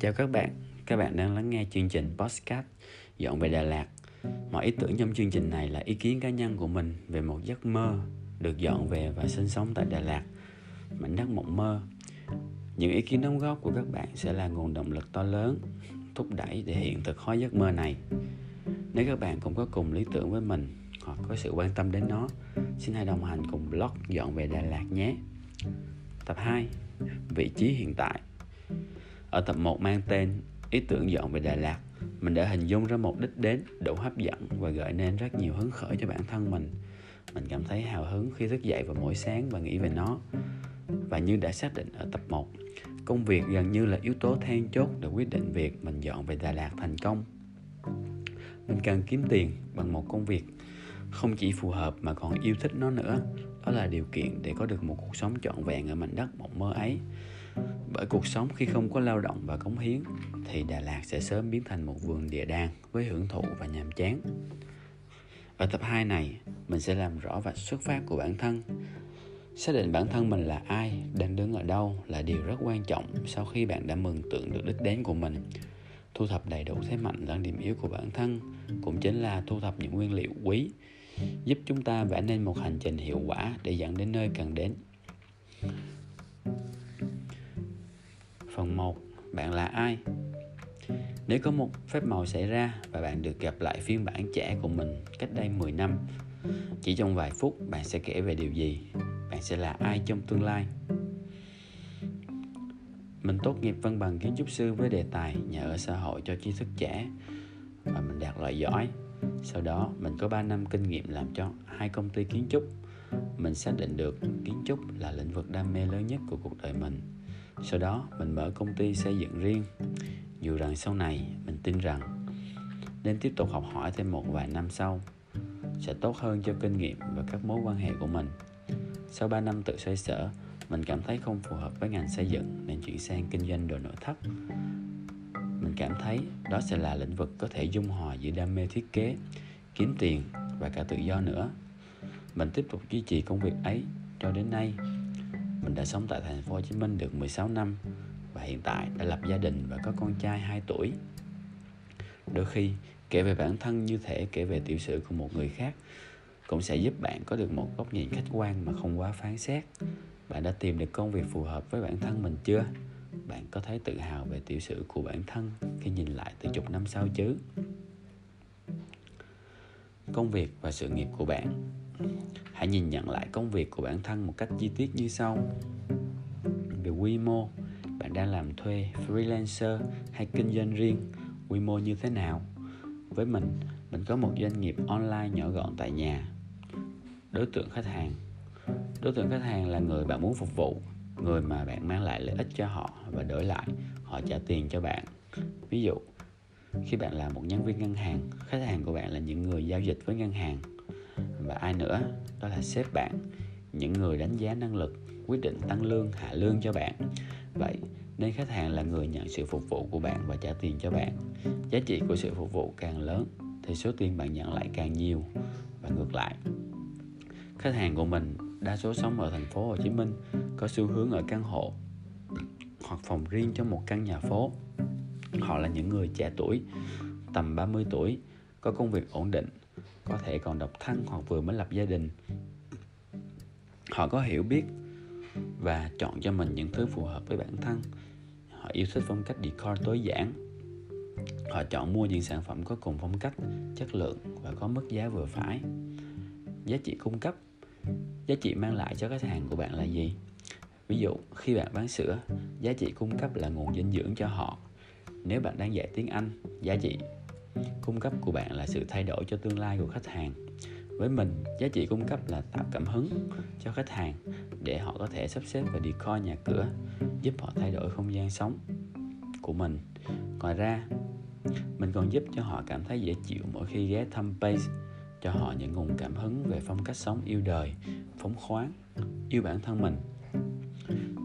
Chào các bạn, các bạn đang lắng nghe chương trình Postcard Dọn về Đà Lạt. Mọi ý tưởng trong chương trình này là ý kiến cá nhân của mình về một giấc mơ được dọn về và sinh sống tại Đà Lạt. Mảnh đất mộng mơ. Những ý kiến đóng góp của các bạn sẽ là nguồn động lực to lớn thúc đẩy để hiện thực hóa giấc mơ này. Nếu các bạn cũng có cùng lý tưởng với mình hoặc có sự quan tâm đến nó Xin hãy đồng hành cùng blog Dọn về Đà Lạt nhé. Tập 2 Vị trí hiện tại ở tập 1 mang tên Ý tưởng dọn về Đà Lạt, Mình đã hình dung ra một đích đến, đủ hấp dẫn và gợi nên rất nhiều hứng khởi cho bản thân mình. Mình cảm thấy hào hứng khi thức dậy vào mỗi sáng và nghĩ về nó. Và như đã xác định ở tập 1 Công việc gần như là yếu tố then chốt để quyết định việc mình dọn về Đà Lạt thành công. Mình cần kiếm tiền bằng một công việc không chỉ phù hợp mà còn yêu thích nó nữa. Đó là điều kiện để có được một cuộc sống trọn vẹn ở mảnh đất mộng mơ ấy bởi cuộc sống khi không có lao động và cống hiến thì Đà Lạt sẽ sớm biến thành một vườn địa đàng với hưởng thụ và nhàm chán. Ở tập 2 này, mình sẽ làm rõ vạch xuất phát của bản thân. Xác định bản thân mình là ai, đang đứng ở đâu là điều rất quan trọng sau khi bạn đã mừng tượng được đích đến của mình. Thu thập đầy đủ thế mạnh lẫn điểm yếu của bản thân cũng chính là thu thập những nguyên liệu quý giúp chúng ta vẽ nên một hành trình hiệu quả để dẫn đến nơi cần đến. Phần 1. Bạn là ai? Nếu có một phép màu xảy ra và bạn được gặp lại phiên bản trẻ của mình cách đây 10 năm, chỉ trong vài phút bạn sẽ kể về điều gì? Bạn sẽ là ai trong tương lai? Mình tốt nghiệp văn bằng kiến trúc sư với đề tài nhà ở xã hội cho trí thức trẻ và mình đạt loại giỏi. Sau đó mình có 3 năm kinh nghiệm làm cho hai công ty kiến trúc. Mình xác định được kiến trúc là lĩnh vực đam mê lớn nhất của cuộc đời mình sau đó, mình mở công ty xây dựng riêng. Dù rằng sau này, mình tin rằng nên tiếp tục học hỏi thêm một vài năm sau sẽ tốt hơn cho kinh nghiệm và các mối quan hệ của mình. Sau 3 năm tự xoay sở, mình cảm thấy không phù hợp với ngành xây dựng nên chuyển sang kinh doanh đồ nội thất. Mình cảm thấy đó sẽ là lĩnh vực có thể dung hòa giữa đam mê thiết kế, kiếm tiền và cả tự do nữa. Mình tiếp tục duy trì công việc ấy cho đến nay mình đã sống tại thành phố Hồ Chí Minh được 16 năm và hiện tại đã lập gia đình và có con trai 2 tuổi. Đôi khi, kể về bản thân như thể kể về tiểu sử của một người khác cũng sẽ giúp bạn có được một góc nhìn khách quan mà không quá phán xét. Bạn đã tìm được công việc phù hợp với bản thân mình chưa? Bạn có thấy tự hào về tiểu sử của bản thân khi nhìn lại từ chục năm sau chứ? Công việc và sự nghiệp của bạn hãy nhìn nhận lại công việc của bản thân một cách chi tiết như sau. Về quy mô, bạn đang làm thuê, freelancer hay kinh doanh riêng, quy mô như thế nào? Với mình mình có một doanh nghiệp online nhỏ gọn tại nhà. Đối tượng khách hàng. Đối tượng khách hàng là người bạn muốn phục vụ, người mà bạn mang lại lợi ích cho họ và đổi lại, họ trả tiền cho bạn. Ví dụ, khi bạn là một nhân viên ngân hàng, khách hàng của bạn là những người giao dịch với ngân hàng và ai nữa? Đó là sếp bạn. Những người đánh giá năng lực, quyết định tăng lương, hạ lương cho bạn. Vậy nên khách hàng là người nhận sự phục vụ của bạn và trả tiền cho bạn. Giá trị của sự phục vụ càng lớn thì số tiền bạn nhận lại càng nhiều. Và ngược lại, khách hàng của mình đa số sống ở thành phố Hồ Chí Minh, có xu hướng ở căn hộ hoặc phòng riêng trong một căn nhà phố. Họ là những người trẻ tuổi, tầm 30 tuổi, có công việc ổn định có thể còn độc thân hoặc vừa mới lập gia đình. Họ có hiểu biết và chọn cho mình những thứ phù hợp với bản thân. Họ yêu thích phong cách decor tối giản. Họ chọn mua những sản phẩm có cùng phong cách, chất lượng và có mức giá vừa phải. Giá trị cung cấp, giá trị mang lại cho khách hàng của bạn là gì? Ví dụ, khi bạn bán sữa, giá trị cung cấp là nguồn dinh dưỡng cho họ. Nếu bạn đang dạy tiếng anh, giá trị cung cấp của bạn là sự thay đổi cho tương lai của khách hàng. Với mình, giá trị cung cấp là tạo cảm hứng cho khách hàng để họ có thể sắp xếp và decor nhà cửa, giúp họ thay đổi không gian sống của mình. Ngoài ra, mình còn giúp cho họ cảm thấy dễ chịu mỗi khi ghé thăm base cho họ những nguồn cảm hứng về phong cách sống yêu đời, phóng khoáng, yêu bản thân mình.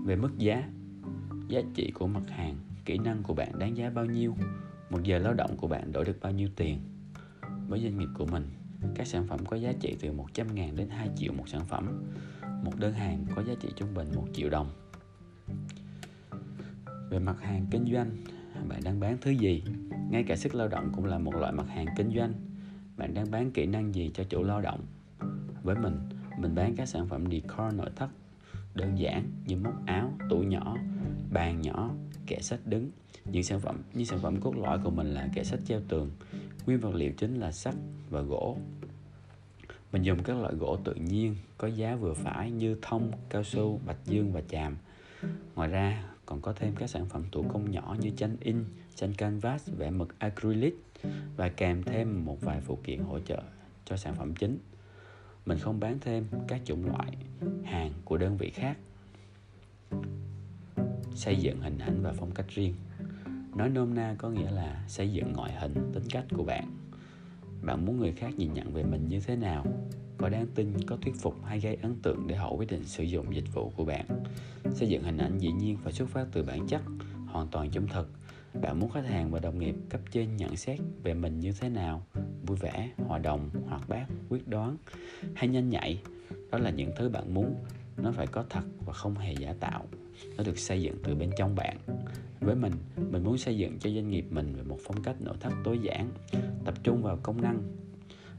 Về mức giá giá trị của mặt hàng, kỹ năng của bạn đáng giá bao nhiêu? Một giờ lao động của bạn đổi được bao nhiêu tiền? Với doanh nghiệp của mình, các sản phẩm có giá trị từ 100 ngàn đến 2 triệu một sản phẩm. Một đơn hàng có giá trị trung bình 1 triệu đồng. Về mặt hàng kinh doanh, bạn đang bán thứ gì? Ngay cả sức lao động cũng là một loại mặt hàng kinh doanh. Bạn đang bán kỹ năng gì cho chủ lao động? Với mình mình bán các sản phẩm decor nội thất đơn giản như móc áo, tủ nhỏ, bàn nhỏ, kệ sách đứng. Những sản phẩm, những sản phẩm cốt lõi của mình là kệ sách treo tường. Nguyên vật liệu chính là sắt và gỗ. Mình dùng các loại gỗ tự nhiên, có giá vừa phải như thông, cao su, bạch dương và chàm. Ngoài ra, còn có thêm các sản phẩm thủ công nhỏ như tranh in tranh canvas, vẽ mực acrylic và kèm thêm một vài phụ kiện hỗ trợ cho sản phẩm chính mình không bán thêm các chủng loại hàng của đơn vị khác. Xây dựng hình ảnh và phong cách riêng. Nói nôm na có nghĩa là xây dựng ngoại hình tính cách của bạn. Bạn muốn người khác nhìn nhận về mình như thế nào? Có đáng tin, có thuyết phục hay gây ấn tượng để họ quyết định sử dụng dịch vụ của bạn? Xây dựng hình ảnh dĩ nhiên phải xuất phát từ bản chất, hoàn toàn chân thực bạn muốn khách hàng và đồng nghiệp cấp trên nhận xét về mình như thế nào? Vui vẻ, hòa đồng, hoạt bát, quyết đoán hay nhanh nhạy? Đó là những thứ bạn muốn. Nó phải có thật và không hề giả tạo. Nó được xây dựng từ bên trong bạn. Với mình mình muốn xây dựng cho doanh nghiệp mình về một phong cách nội thất tối giản, tập trung vào công năng.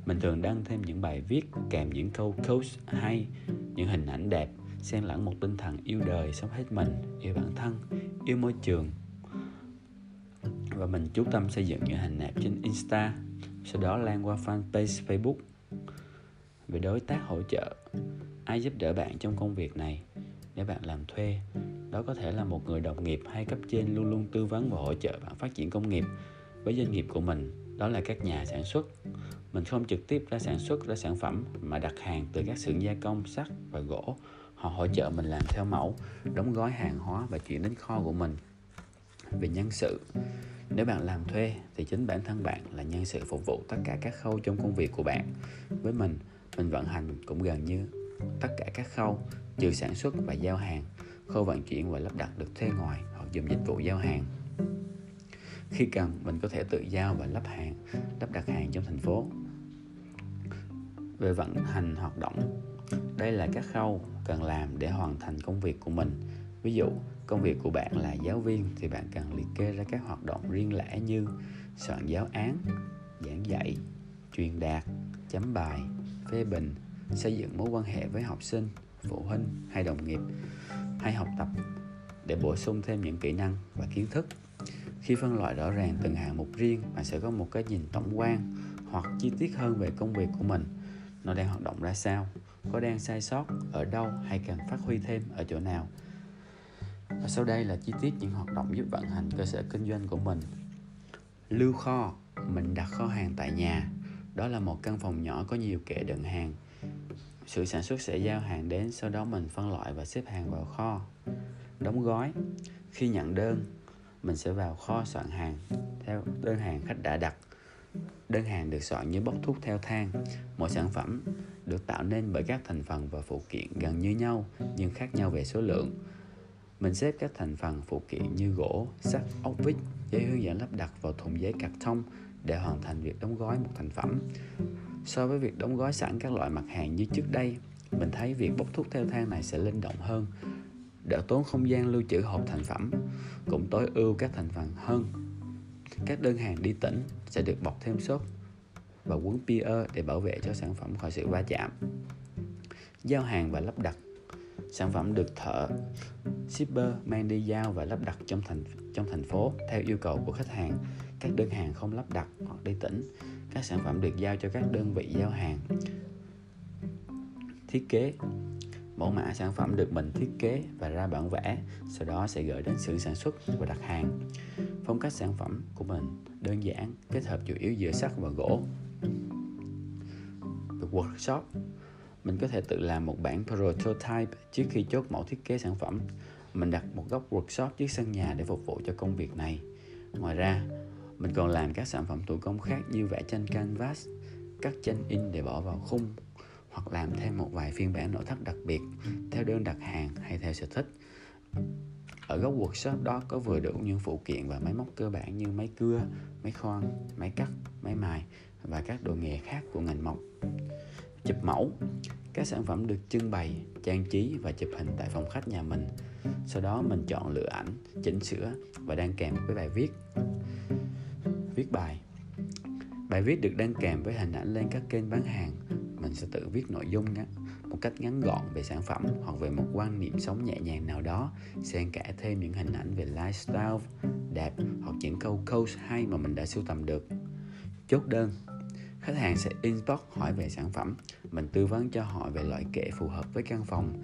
Mình thường đăng thêm những bài viết kèm những câu coach hay những hình ảnh đẹp, xen lẫn một tinh thần yêu đời sống hết mình, yêu bản thân, yêu môi trường và mình chú tâm xây dựng những hình nạp trên Insta, sau đó lan qua fanpage Facebook. Về đối tác hỗ trợ, ai giúp đỡ bạn trong công việc này? Để bạn làm thuê, đó có thể là một người đồng nghiệp hay cấp trên luôn luôn tư vấn và hỗ trợ bạn phát triển công nghiệp với doanh nghiệp của mình. Đó là các nhà sản xuất. Mình không trực tiếp ra sản xuất ra sản phẩm, mà đặt hàng từ các xưởng gia công, sắt và gỗ. Họ hỗ trợ mình làm theo mẫu, đóng gói hàng hóa và chuyển đến kho của mình. Về nhân sự nếu bạn làm thuê, thì chính bản thân bạn là nhân sự phục vụ tất cả các khâu trong công việc của bạn. Với mình mình vận hành cũng gần như tất cả các khâu, trừ sản xuất và giao hàng. Khâu vận chuyển và lắp đặt được thuê ngoài hoặc dùng dịch vụ giao hàng. Khi cần, mình có thể tự giao và lắp hàng, lắp đặt hàng trong thành phố. Về vận hành hoạt động, đây là các khâu cần làm để hoàn thành công việc của mình. Ví dụ công việc của bạn là giáo viên thì bạn cần liệt kê ra các hoạt động riêng lẻ như soạn giáo án, giảng dạy, truyền đạt, chấm bài, phê bình, xây dựng mối quan hệ với học sinh, phụ huynh hay đồng nghiệp hay học tập để bổ sung thêm những kỹ năng và kiến thức. Khi phân loại rõ ràng từng hạng mục riêng, bạn sẽ có một cái nhìn tổng quan hoặc chi tiết hơn về công việc của mình. Nó đang hoạt động ra sao, có đang sai sót, ở đâu hay cần phát huy thêm ở chỗ nào và sau đây là chi tiết những hoạt động giúp vận hành cơ sở kinh doanh của mình. Lưu kho, mình đặt kho hàng tại nhà. Đó là một căn phòng nhỏ có nhiều kệ đựng hàng. Sự sản xuất sẽ giao hàng đến, sau đó mình phân loại và xếp hàng vào kho. Đóng gói. Khi nhận đơn, mình sẽ vào kho soạn hàng theo đơn hàng khách đã đặt. Đơn hàng được soạn như bốc thuốc theo thang. Mỗi sản phẩm được tạo nên bởi các thành phần và phụ kiện gần như nhau, nhưng khác nhau về số lượng mình xếp các thành phần phụ kiện như gỗ, sắt, ốc vít, giấy hướng dẫn lắp đặt vào thùng giấy cạc thông để hoàn thành việc đóng gói một thành phẩm. So với việc đóng gói sẵn các loại mặt hàng như trước đây, mình thấy việc bốc thuốc theo thang này sẽ linh động hơn, đỡ tốn không gian lưu trữ hộp thành phẩm, cũng tối ưu các thành phần hơn. Các đơn hàng đi tỉnh sẽ được bọc thêm xốp và quấn PR để bảo vệ cho sản phẩm khỏi sự va chạm. Giao hàng và lắp đặt sản phẩm được thợ shipper mang đi giao và lắp đặt trong thành trong thành phố theo yêu cầu của khách hàng. Các đơn hàng không lắp đặt hoặc đi tỉnh, các sản phẩm được giao cho các đơn vị giao hàng. Thiết kế, mẫu mã sản phẩm được mình thiết kế và ra bản vẽ, sau đó sẽ gửi đến xưởng sản xuất và đặt hàng. Phong cách sản phẩm của mình đơn giản, kết hợp chủ yếu giữa sắt và gỗ. Workshop mình có thể tự làm một bản prototype trước khi chốt mẫu thiết kế sản phẩm. Mình đặt một góc workshop trước sân nhà để phục vụ cho công việc này. Ngoài ra mình còn làm các sản phẩm thủ công khác như vẽ tranh canvas cắt tranh in để bỏ vào khung hoặc làm thêm một vài phiên bản nội thất đặc biệt theo đơn đặt hàng hay theo sở thích. Ở góc workshop đó có vừa đủ những phụ kiện và máy móc cơ bản như máy cưa, máy khoan, máy cắt, máy mài và các đồ nghề khác của ngành mộc chụp mẫu. Các sản phẩm được trưng bày trang trí và chụp hình tại phòng khách nhà mình. Sau đó mình chọn lựa ảnh chỉnh sửa và đăng kèm với bài viết. Viết bài. Bài viết được đăng kèm với hình ảnh lên các kênh bán hàng. Mình sẽ tự viết nội dung ngắn, một cách ngắn gọn về sản phẩm hoặc về một quan niệm sống nhẹ nhàng nào đó xen kẽ thêm những hình ảnh về lifestyle đẹp hoặc những câu coach hay mà mình đã sưu tầm được. Chốt đơn khách hàng sẽ inbox hỏi về sản phẩm. Mình tư vấn cho họ về loại kệ phù hợp với căn phòng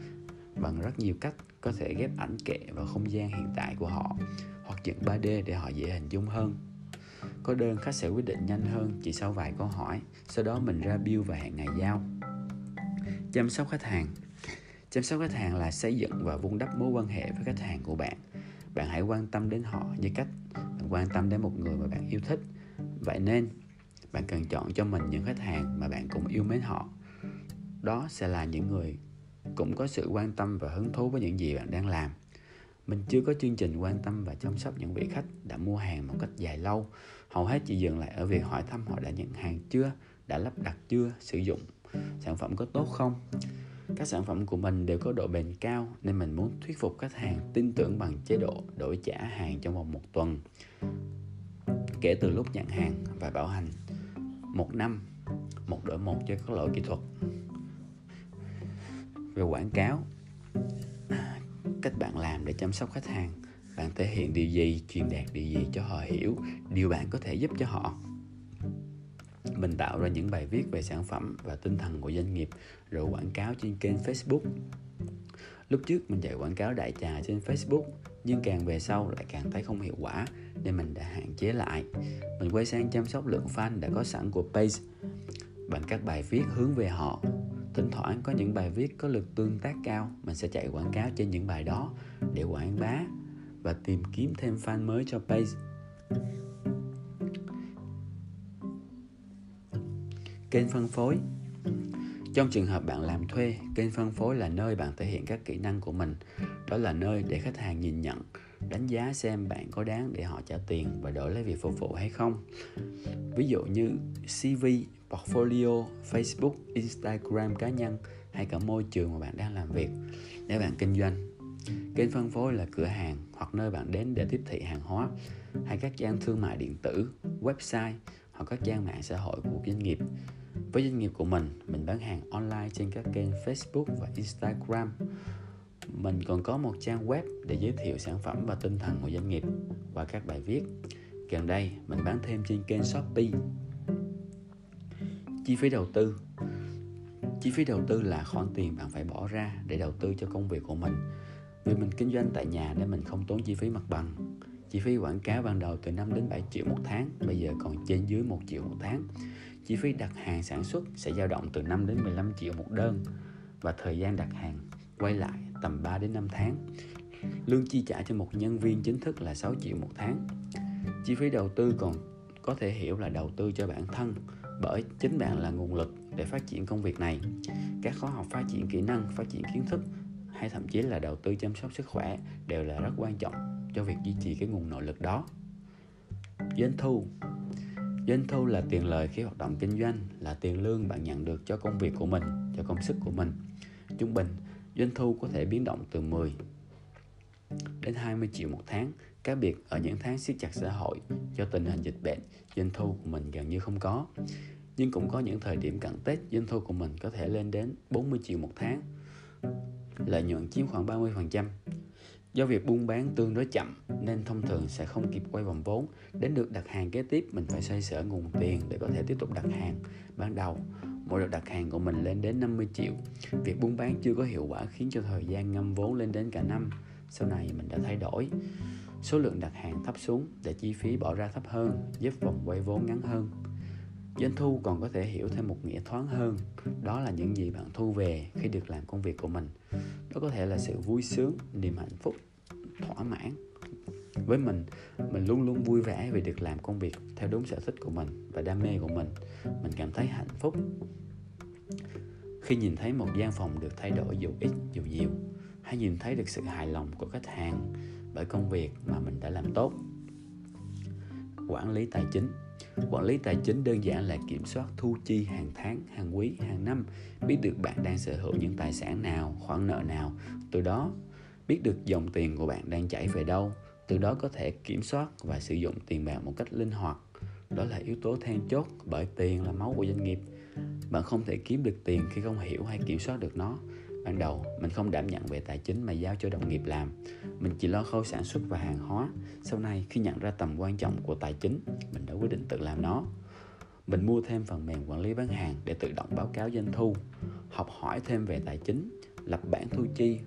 bằng rất nhiều cách có thể ghép ảnh kệ vào không gian hiện tại của họ hoặc dựng 3D để họ dễ hình dung hơn. Có đơn, khách sẽ quyết định nhanh hơn chỉ sau vài câu hỏi, sau đó mình ra bill và hẹn ngày giao. Chăm sóc khách hàng. Chăm sóc khách hàng là xây dựng và vun đắp mối quan hệ với khách hàng của bạn. Bạn hãy quan tâm đến họ như cách bạn quan tâm đến một người mà bạn yêu thích. Vậy nên bạn cần chọn cho mình những khách hàng mà bạn cũng yêu mến họ. Đó sẽ là những người cũng có sự quan tâm và hứng thú với những gì bạn đang làm. Mình chưa có chương trình quan tâm và chăm sóc những vị khách đã mua hàng một cách dài lâu. Hầu hết chỉ dừng lại ở việc hỏi thăm họ đã nhận hàng chưa, đã lắp đặt chưa, sử dụng sản phẩm có tốt không. Các sản phẩm của mình đều có độ bền cao nên mình muốn thuyết phục khách hàng tin tưởng bằng chế độ đổi trả hàng trong vòng một tuần, kể từ lúc nhận hàng và bảo hành một năm. Một đổi một cho các loại kỹ thuật. Về quảng cáo, cách bạn làm để chăm sóc khách hàng. Bạn thể hiện điều gì, truyền đạt điều gì cho họ hiểu, điều bạn có thể giúp cho họ. Mình tạo ra những bài viết về sản phẩm và tinh thần của doanh nghiệp, rồi quảng cáo trên kênh facebook. Lúc trước mình chạy quảng cáo đại trà trên facebook nhưng càng về sau lại càng thấy không hiệu quả nên mình đã hạn chế lại. Mình quay sang chăm sóc lượng fan đã có sẵn của page bằng các bài viết hướng về họ. Thỉnh thoảng có những bài viết có lực tương tác cao mình sẽ chạy quảng cáo trên những bài đó để quảng bá và tìm kiếm thêm fan mới cho page kênh phân phối. Trong trường hợp bạn làm thuê kênh phân phối là nơi bạn thể hiện các kỹ năng của mình đó là nơi để khách hàng nhìn nhận, đánh giá xem bạn có đáng để họ trả tiền và đổi lấy việc phục vụ hay không. Ví dụ như cv portfolio, facebook, instagram cá nhân hay cả môi trường mà bạn đang làm việc. Để bạn kinh doanh, kênh phân phối là cửa hàng hoặc nơi bạn đến để tiếp thị hàng hóa hay các trang thương mại điện tử, website hoặc các trang mạng xã hội của doanh nghiệp. Với doanh nghiệp của mình mình bán hàng online trên các kênh facebook và instagram mình còn có một trang web để giới thiệu sản phẩm và tinh thần của doanh nghiệp và các bài viết. Gần đây, mình bán thêm trên kênh shopee. Chi phí đầu tư. Chi phí đầu tư là khoản tiền bạn phải bỏ ra để đầu tư cho công việc của mình. Vì mình kinh doanh tại nhà nên mình không tốn chi phí mặt bằng. Chi phí quảng cáo ban đầu từ 5 đến 7 triệu một tháng, bây giờ còn trên dưới 1 triệu một tháng. Chi phí đặt hàng sản xuất sẽ dao động từ 5 đến 15 triệu một đơn và thời gian đặt hàng quay lại tầm 3 đến 5 tháng. Lương chi trả cho một nhân viên chính thức là 6 triệu một tháng. Chi phí đầu tư còn có thể hiểu là đầu tư cho bản thân bởi chính bạn là nguồn lực để phát triển công việc này. Các khóa học phát triển kỹ năng phát triển kiến thức hay thậm chí là đầu tư chăm sóc sức khỏe đều là rất quan trọng cho việc duy trì cái nguồn nội lực đó. Doanh thu. Doanh thu là tiền lời khi hoạt động kinh doanh là tiền lương bạn nhận được cho công việc của mình cho công sức của mình. Trung bình doanh thu có thể biến động từ 10 đến 20 triệu một tháng Cá biệt ở những tháng siết chặt xã hội do tình hình dịch bệnh, doanh thu của mình gần như không có. Nhưng cũng có những thời điểm cận Tết, doanh thu của mình có thể lên đến 40 triệu một tháng. Lợi nhuận chiếm khoảng 30%. Do việc buôn bán tương đối chậm nên thông thường sẽ không kịp quay vòng vốn. Đến được đặt hàng kế tiếp mình phải xoay sở nguồn tiền để có thể tiếp tục đặt hàng. Ban đầu, mỗi đợt đặt hàng của mình lên đến 50 triệu. Việc buôn bán chưa có hiệu quả khiến cho thời gian ngâm vốn lên đến cả năm. Sau này mình đã thay đổi. Số lượng đặt hàng thấp xuống để chi phí bỏ ra thấp hơn, giúp vòng quay vốn ngắn hơn. Doanh thu còn có thể hiểu thêm một nghĩa thoáng hơn. Đó là những gì bạn thu về khi được làm công việc của mình. Đó có thể là sự vui sướng, niềm hạnh phúc, thỏa mãn với mình. Mình luôn luôn vui vẻ vì được làm công việc theo đúng sở thích của mình và đam mê của mình. Mình cảm thấy hạnh phúc. Khi nhìn thấy một gian phòng được thay đổi dù ít, dù nhiều hay nhìn thấy được sự hài lòng của khách hàng bởi công việc mà mình đã làm tốt. Quản lý tài chính. Quản lý tài chính đơn giản là kiểm soát, thu chi hàng tháng, hàng quý, hàng năm, biết được bạn đang sở hữu những tài sản nào, khoản nợ nào. Từ đó, biết được dòng tiền của bạn đang chảy về đâu từ đó có thể kiểm soát và sử dụng tiền bạc một cách linh hoạt. Đó là yếu tố then chốt bởi tiền là máu của doanh nghiệp. Bạn không thể kiếm được tiền khi không hiểu hay kiểm soát được nó. Ban đầu, mình không đảm nhận về tài chính mà giao cho đồng nghiệp làm. Mình chỉ lo khâu sản xuất và hàng hóa. Sau này, khi nhận ra tầm quan trọng của tài chính, mình đã quyết định tự làm nó. Mình mua thêm phần mềm quản lý bán hàng để tự động báo cáo doanh thu, học hỏi thêm về tài chính, lập bản thu chi,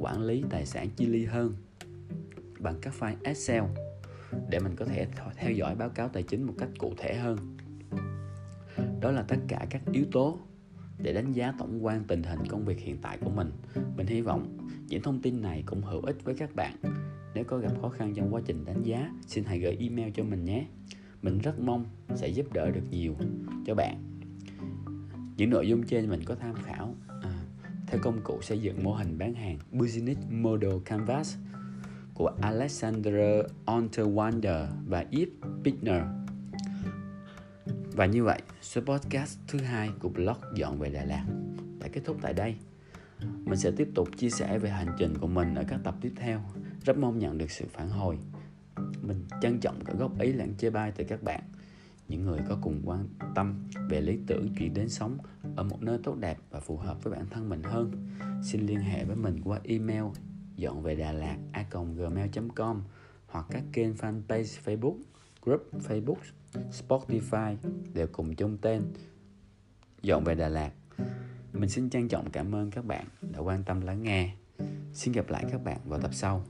quản lý tài sản chi ly hơn bằng các file excel để mình có thể theo dõi báo cáo tài chính một cách cụ thể hơn. Đó là tất cả các yếu tố để đánh giá tổng quan tình hình công việc hiện tại của mình. Mình hy vọng những thông tin này cũng hữu ích với các bạn. Nếu có gặp khó khăn trong quá trình đánh giá xin hãy gửi email cho mình nhé. Mình rất mong sẽ giúp đỡ được nhiều cho bạn. Những nội dung trên mình có tham khảo à, theo công cụ xây dựng mô hình bán hàng Business Model Canvas của Alexander Unterwander và Yves Bittner và như vậy, số podcast thứ hai của blog Dọn về Đà Lạt đã kết thúc tại đây. Mình sẽ tiếp tục chia sẻ về hành trình của mình ở các tập tiếp theo. Rất mong nhận được sự phản hồi. Mình trân trọng cả góp ý lẫn chê bai từ các bạn. Những người có cùng quan tâm về lý tưởng chuyển đến sống ở một nơi tốt đẹp và phù hợp với bản thân mình hơn. Xin liên hệ với mình qua email dọn về Đà Lạt a gmail.com hoặc các kênh fanpage Facebook, group Facebook Spotify đều cùng chung tên Dọn về Đà Lạt. Mình xin trân trọng cảm ơn các bạn đã quan tâm lắng nghe. Xin gặp lại các bạn vào tập sau.